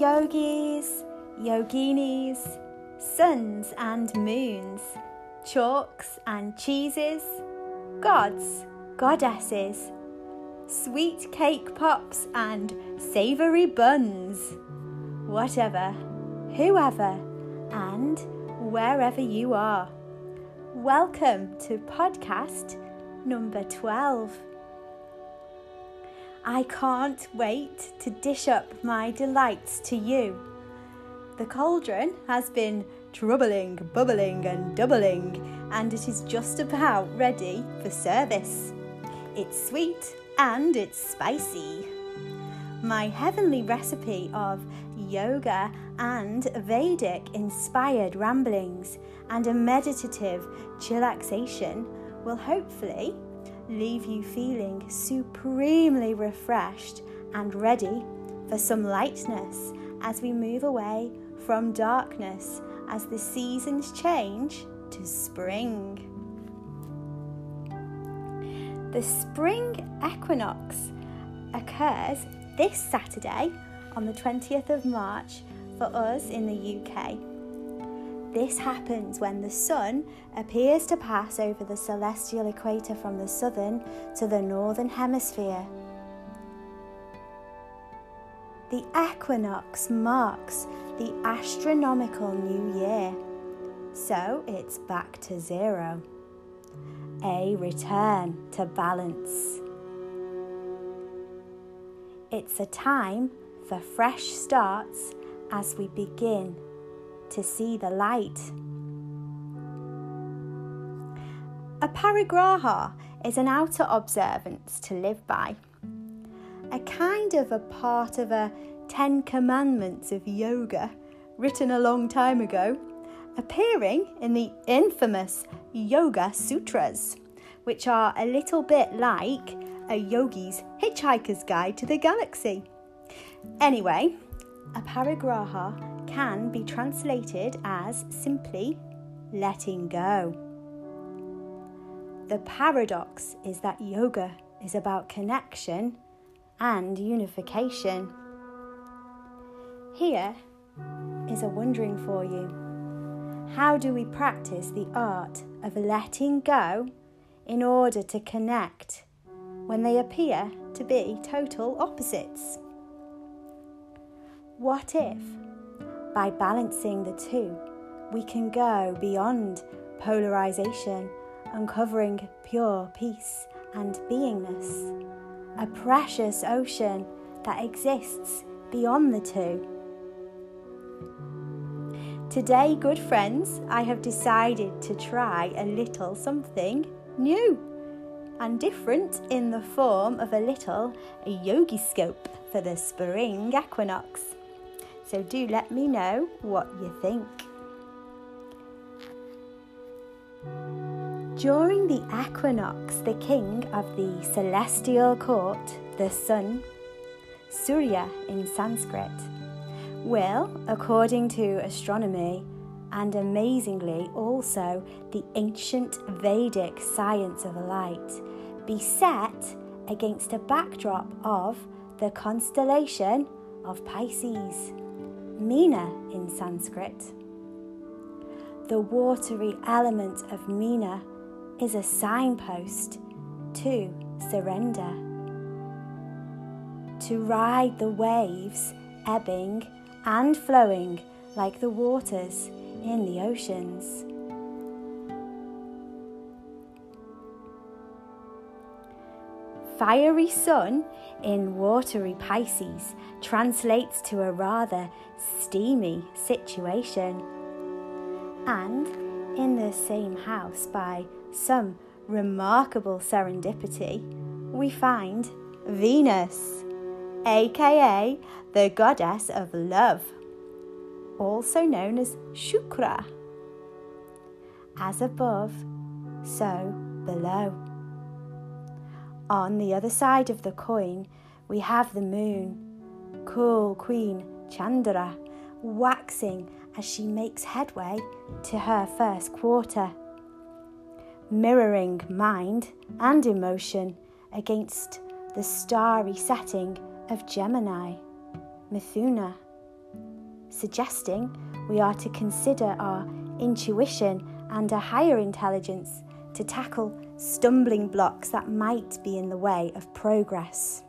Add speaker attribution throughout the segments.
Speaker 1: yogis, yoginis, suns and moons, chalks and cheeses, gods, goddesses, sweet cake pops and savoury buns. Whatever, whoever, and wherever you are. Welcome to podcast number 12. I can't wait to dish up my delights to you. The cauldron has been troubling, bubbling, and doubling, and it is just about ready for service. It's sweet and it's spicy. My heavenly recipe of yoga and Vedic inspired ramblings and a meditative chillaxation will hopefully leave you feeling supremely refreshed and ready for some lightness as we move away from darkness as the seasons change to spring. The spring equinox occurs this Saturday on the 20th of March for us in the UK. This happens when the Sun appears to pass over the celestial equator from the southern to the northern hemisphere. The equinox marks the astronomical new year, so it's back to zero. A return to balance. It's a time for fresh starts as we begin to see the light. A Aparigraha is an outer observance to live by, a kind of a part of a Ten Commandments of yoga written a long time ago, appearing in the infamous Yoga Sutras, which are a little bit like a yogi's hitchhiker's guide to the galaxy. Anyway, a aparigraha can be translated as simply letting go. The paradox is that yoga is about connection and unification. Here is a wondering for you. How do we practice the art of letting go in order to connect when they appear to be total opposites? What if, by balancing the two, we can go beyond polarization, uncovering pure peace and beingness, a precious ocean that exists beyond the two? Today, good friends, I have decided to try a little something new and different in the form of a little yogi scope for the spring equinox. So do let me know what you think. During the equinox, the king of the celestial court, the sun, Surya in Sanskrit, will, according to astronomy, and amazingly also the ancient Vedic science of light, be set against a backdrop of the constellation of Pisces, Meena in Sanskrit. The watery element of Mina is a signpost to surrender. To ride the waves ebbing and flowing like the waters in the oceans. Fiery sun in watery Pisces translates to a rather steamy situation. And in the same house, by some remarkable serendipity, we find Venus, aka the goddess of love, also known as Shukra. As above, so below. On the other side of the coin, we have the moon, cool Queen Chandra, waxing as she makes headway to her first quarter, mirroring mind and emotion against the starry setting of Gemini. Mithuna, suggesting we are to consider our intuition and a higher intelligence to tackle stumbling blocks that might be in the way of progress.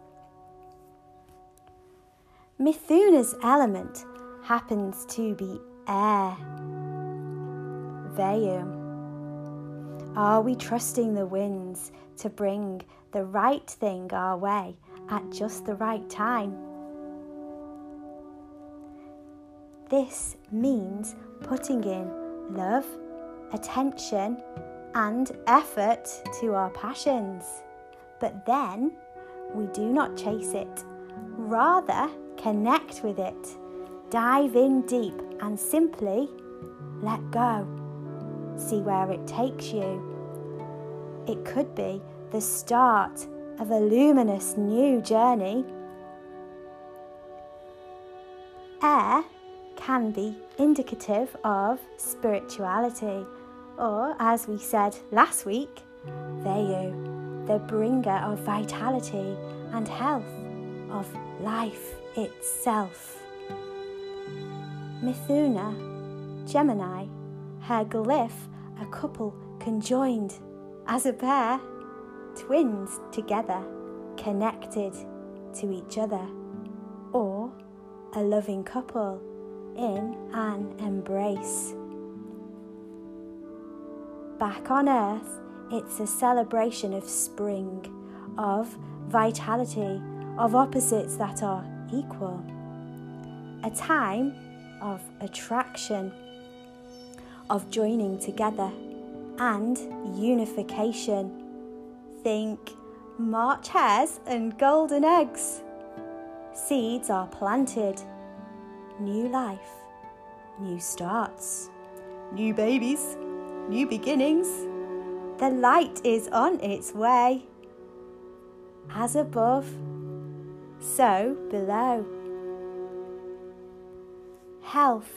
Speaker 1: Mithuna's element happens to be air. Vayu. Are we trusting the winds to bring the right thing our way at just the right time? This means putting in love, attention, and effort to our passions. But then we do not chase it, rather, connect with it, dive in deep, and simply let go. See where it takes you. It could be the start of a luminous new journey. Air can be indicative of spirituality, or as we said last week, Vayu, the bringer of vitality and health, of life itself. Mithuna, Gemini, her glyph, a couple conjoined as a pair, twins together, connected to each other, or a loving couple in an embrace. Back on earth, it's a celebration of spring, of vitality, of opposites that are equal. A time of attraction, of joining together and unification. Think March hares and golden eggs. Seeds are planted. New life, new starts, new babies, new beginnings. The light is on its way. As above, so below. Health,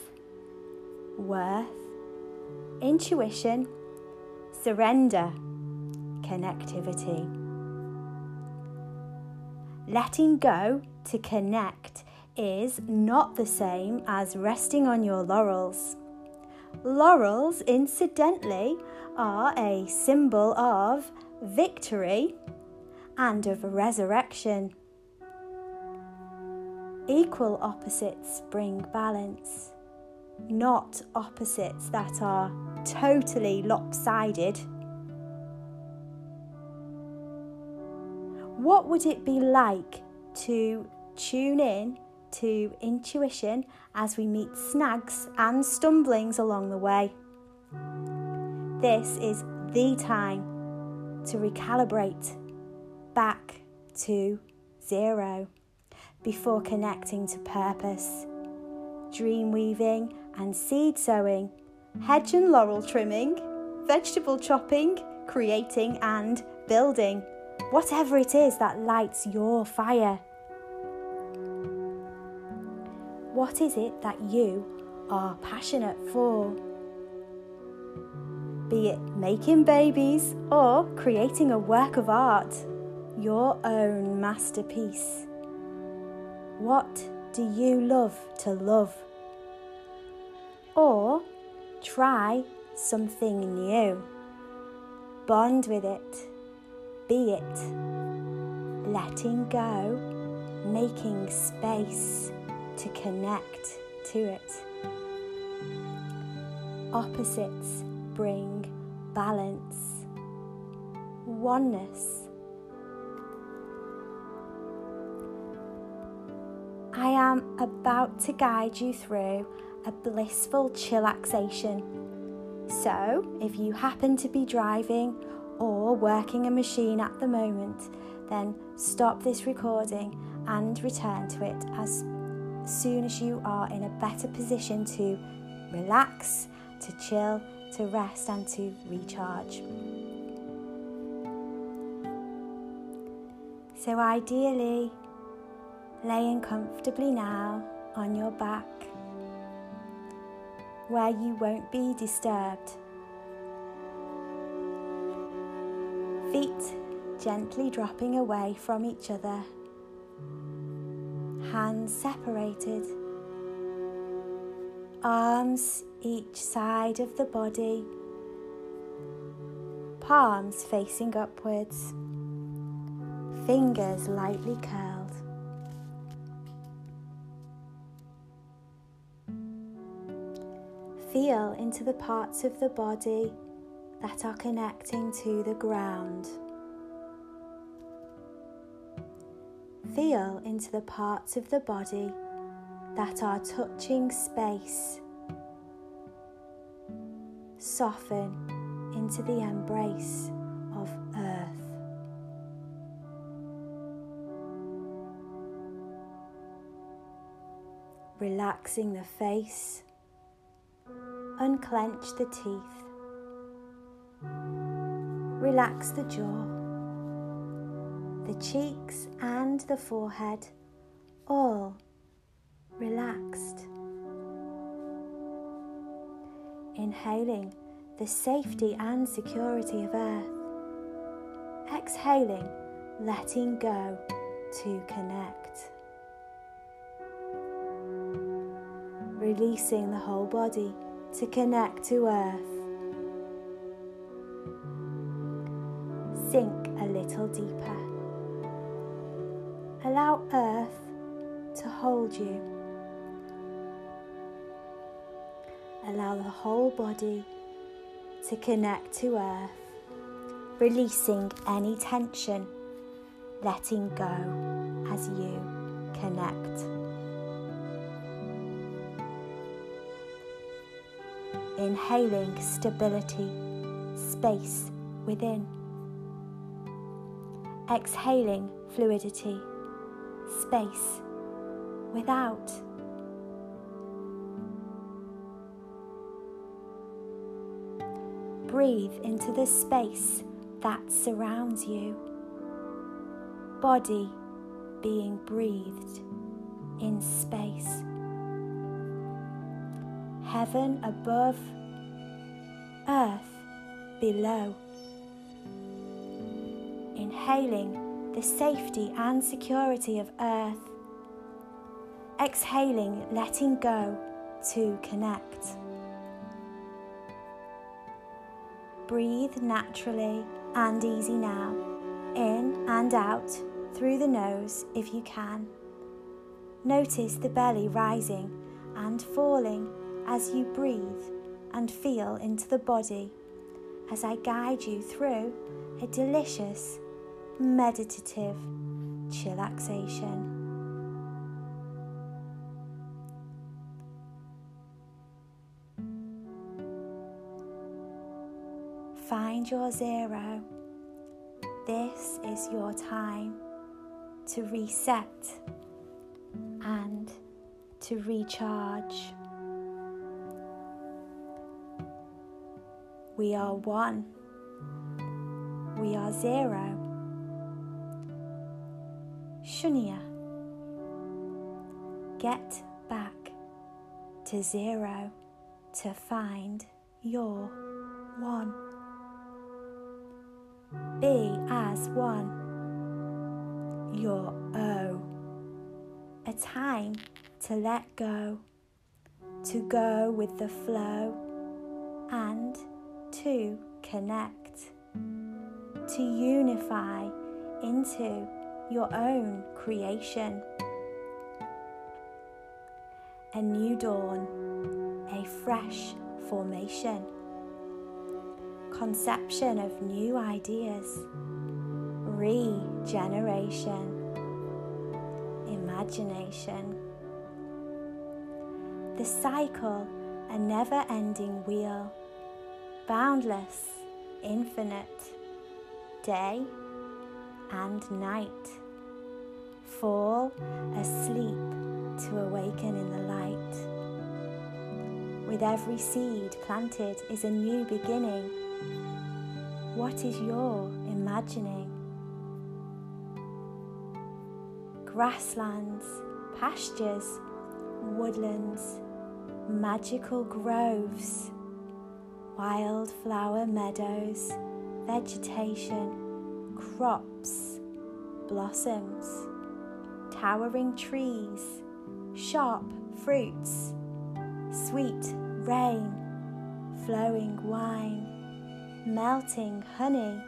Speaker 1: worth, intuition, surrender, connectivity. Letting go to connect is not the same as resting on your laurels. Laurels, incidentally, are a symbol of victory and of resurrection. Equal opposites bring balance, not opposites that are totally lopsided. What would it be like to tune in to intuition as we meet snags and stumblings along the way? This is the time to recalibrate back to zero before connecting to purpose. Dream weaving and seed sowing, hedge and laurel trimming, vegetable chopping, creating and building. Whatever it is that lights your fire. What is it that you are passionate for? Be it making babies or creating a work of art, your own masterpiece. What do you love to love? Or try something new. Bond with it. Be it. Letting go, making space to connect to it. Opposites bring balance, oneness I am about to guide you through a blissful chillaxation. So, if you happen to be driving or working a machine at the moment, then stop this recording and return to it as soon as you are in a better position to relax, to chill, to rest, and to recharge. So, ideally, laying comfortably now on your back where you won't be disturbed. Feet gently dropping away from each other, hands separated, arms each side of the body, palms facing upwards, fingers lightly curled. Feel into the parts of the body that are connecting to the ground. Feel into the parts of the body that are touching space. Soften into the embrace of earth. Relaxing the face, unclench the teeth, relax the jaw, the cheeks, and the forehead, all relaxed. Inhaling the safety and security of earth. Exhaling, letting go to connect. Releasing the whole body to connect to earth. Sink a little deeper. Allow earth to hold you. Allow the whole body to connect to earth, releasing any tension, letting go as you connect. Inhaling stability, space within. Exhaling fluidity, space without. breathe into the space that surrounds you. Body being breathed in space. Heaven above, earth below. Inhaling the safety and security of earth. Exhaling, letting go to connect. Breathe naturally and easy now, in and out through the nose if you can. Notice the belly rising and falling as you breathe and feel into the body as I guide you through a delicious, meditative chillaxation. Find your zero. This is your time to reset and to recharge. We are one. We are zero. Shunya. Get back to zero to find your one be as one. Your O. A time to let go, to go with the flow, and to connect, to unify into your own creation. A new dawn, a fresh formation. Conception of new ideas, regeneration, imagination. The cycle, a never ending wheel, boundless, infinite, day and night. Fall asleep to awaken in the light. With every seed planted is a new beginning what is your imagining? Grasslands, pastures, woodlands, magical groves, wildflower meadows, vegetation, crops, blossoms, towering trees, sharp fruits, sweet rain, flowing wine, melting honey,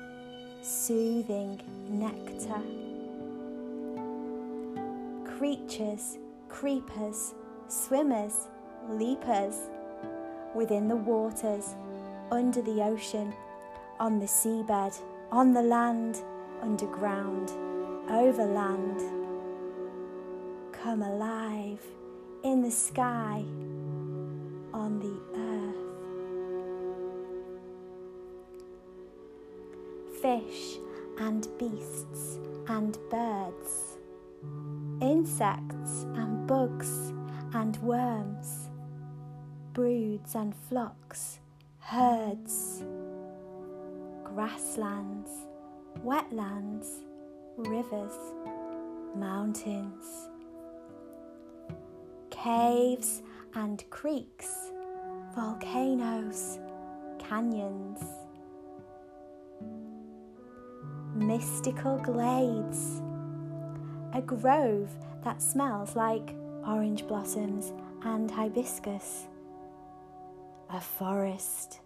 Speaker 1: soothing nectar. Creatures, creepers, swimmers, leapers, within the waters, under the ocean, on the seabed, on the land, underground, overland. Come alive in the sky, on the earth. Fish and beasts and birds, insects and bugs and worms, broods and flocks, herds, grasslands, wetlands, rivers, mountains, caves and creeks, volcanoes, canyons, mystical glades, a grove that smells like orange blossoms and hibiscus, a forest,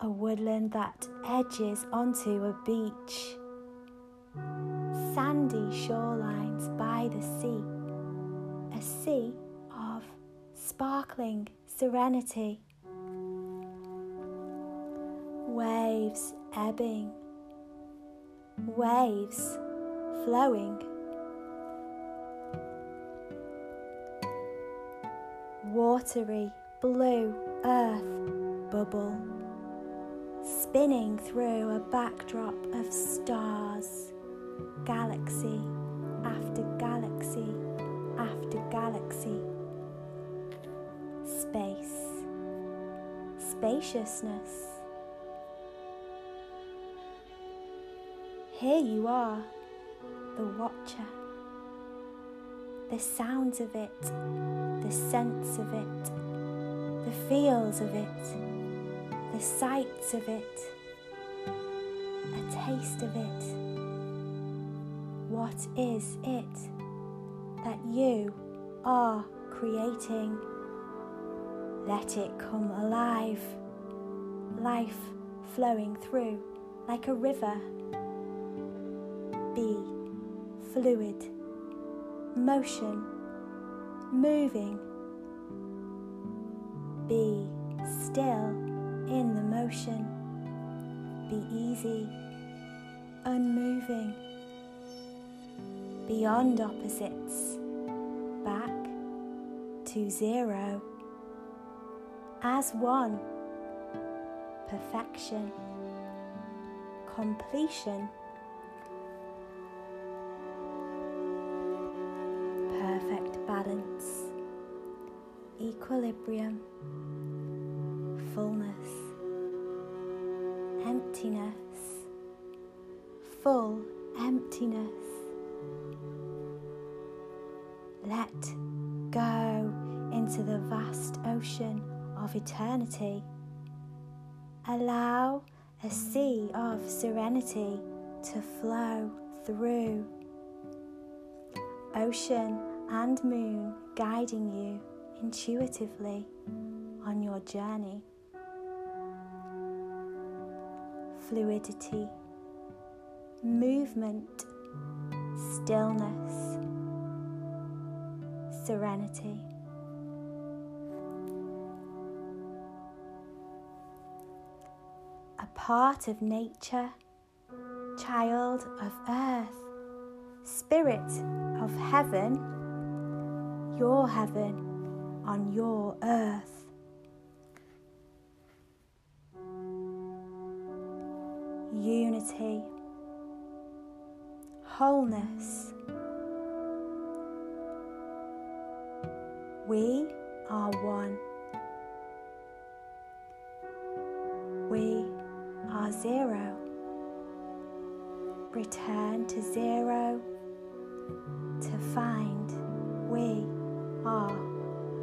Speaker 1: a woodland that edges onto a beach, sandy shorelines by the sea, a sea of sparkling serenity, waves ebbing, waves flowing. watery blue earth bubble, spinning through a backdrop of stars, galaxy after galaxy after galaxy. Space, spaciousness. Here you are, the watcher the sounds of it, the sense of it, the feels of it, the sights of it, a taste of it. What is it that you are creating? Let it come alive, life flowing through like a river. Be fluid motion, moving. Be still in the motion. Be easy, unmoving. Beyond opposites, back to zero. As one, perfection, completion. Perfect balance, equilibrium, eternity. Allow a sea of serenity to flow through. Ocean and moon guiding you intuitively on your journey. Fluidity, movement, stillness, serenity. A part of nature, child of earth, spirit of heaven your heaven on your earth. Unity, wholeness. We are one. Zero. Return to zero to find we are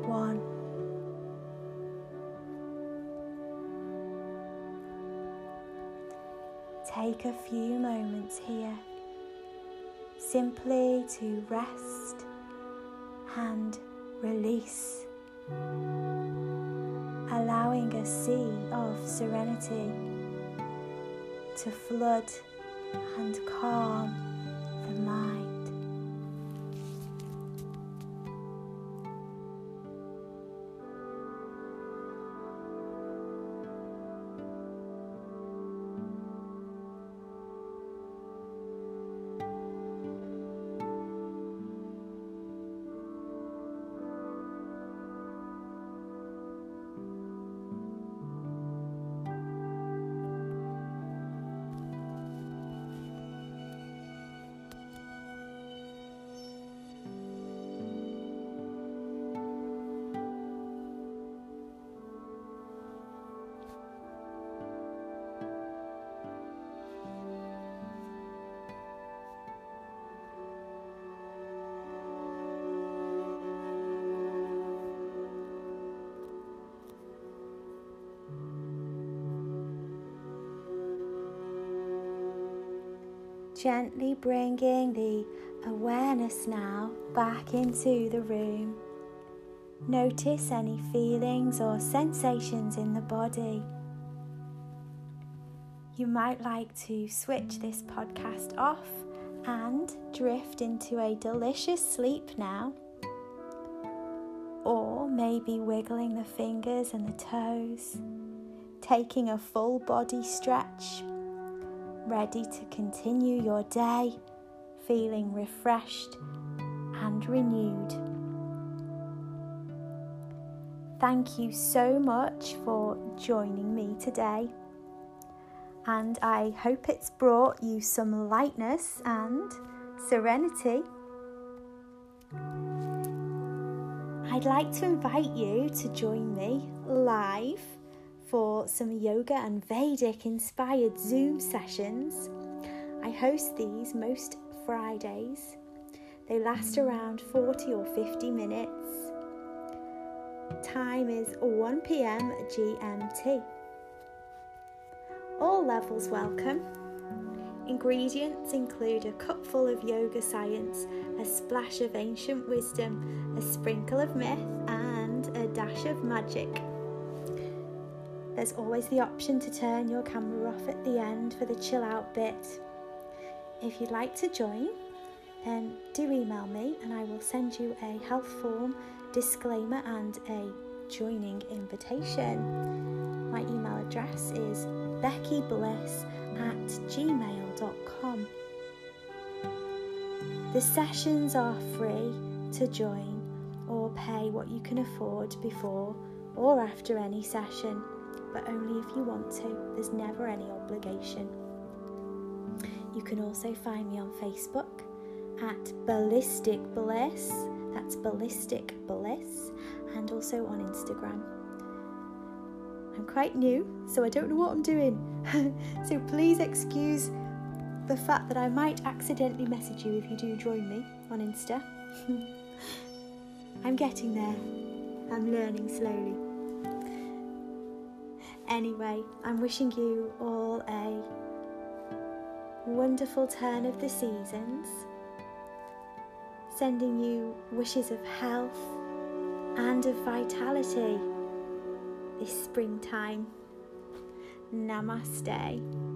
Speaker 1: one. Take a few moments here simply to rest and release allowing a sea of serenity to flood and calm Gently bringing the awareness now back into the room. Notice any feelings or sensations in the body. You might like to switch this podcast off and drift into a delicious sleep now. Or maybe wiggling the fingers and the toes, taking a full body stretch ready to continue your day feeling refreshed and renewed. Thank you so much for joining me today, and I hope it's brought you some lightness and serenity. I'd like to invite you to join me live for some yoga and Vedic inspired Zoom sessions. I host these most Fridays. They last around 40 or 50 minutes. Time is 1 pm GMT. All levels welcome. Ingredients include a cupful of yoga science, a splash of ancient wisdom, a sprinkle of myth, and a dash of magic. There's always the option to turn your camera off at the end for the chill out bit. If you'd like to join, then do email me and I will send you a health form, disclaimer, and a joining invitation. My email address is beckybliss at gmail.com. The sessions are free to join or pay what you can afford before or after any session but only if you want to. There's never any obligation. You can also find me on Facebook at Ballistic Bliss. That's Ballistic Bliss, and also on Instagram. I'm quite new, so I don't know what I'm doing. so please excuse the fact that I might accidentally message you if you do join me on Insta. I'm getting there. I'm learning slowly. Anyway, I'm wishing you all a wonderful turn of the seasons, sending you wishes of health and of vitality this springtime. Namaste.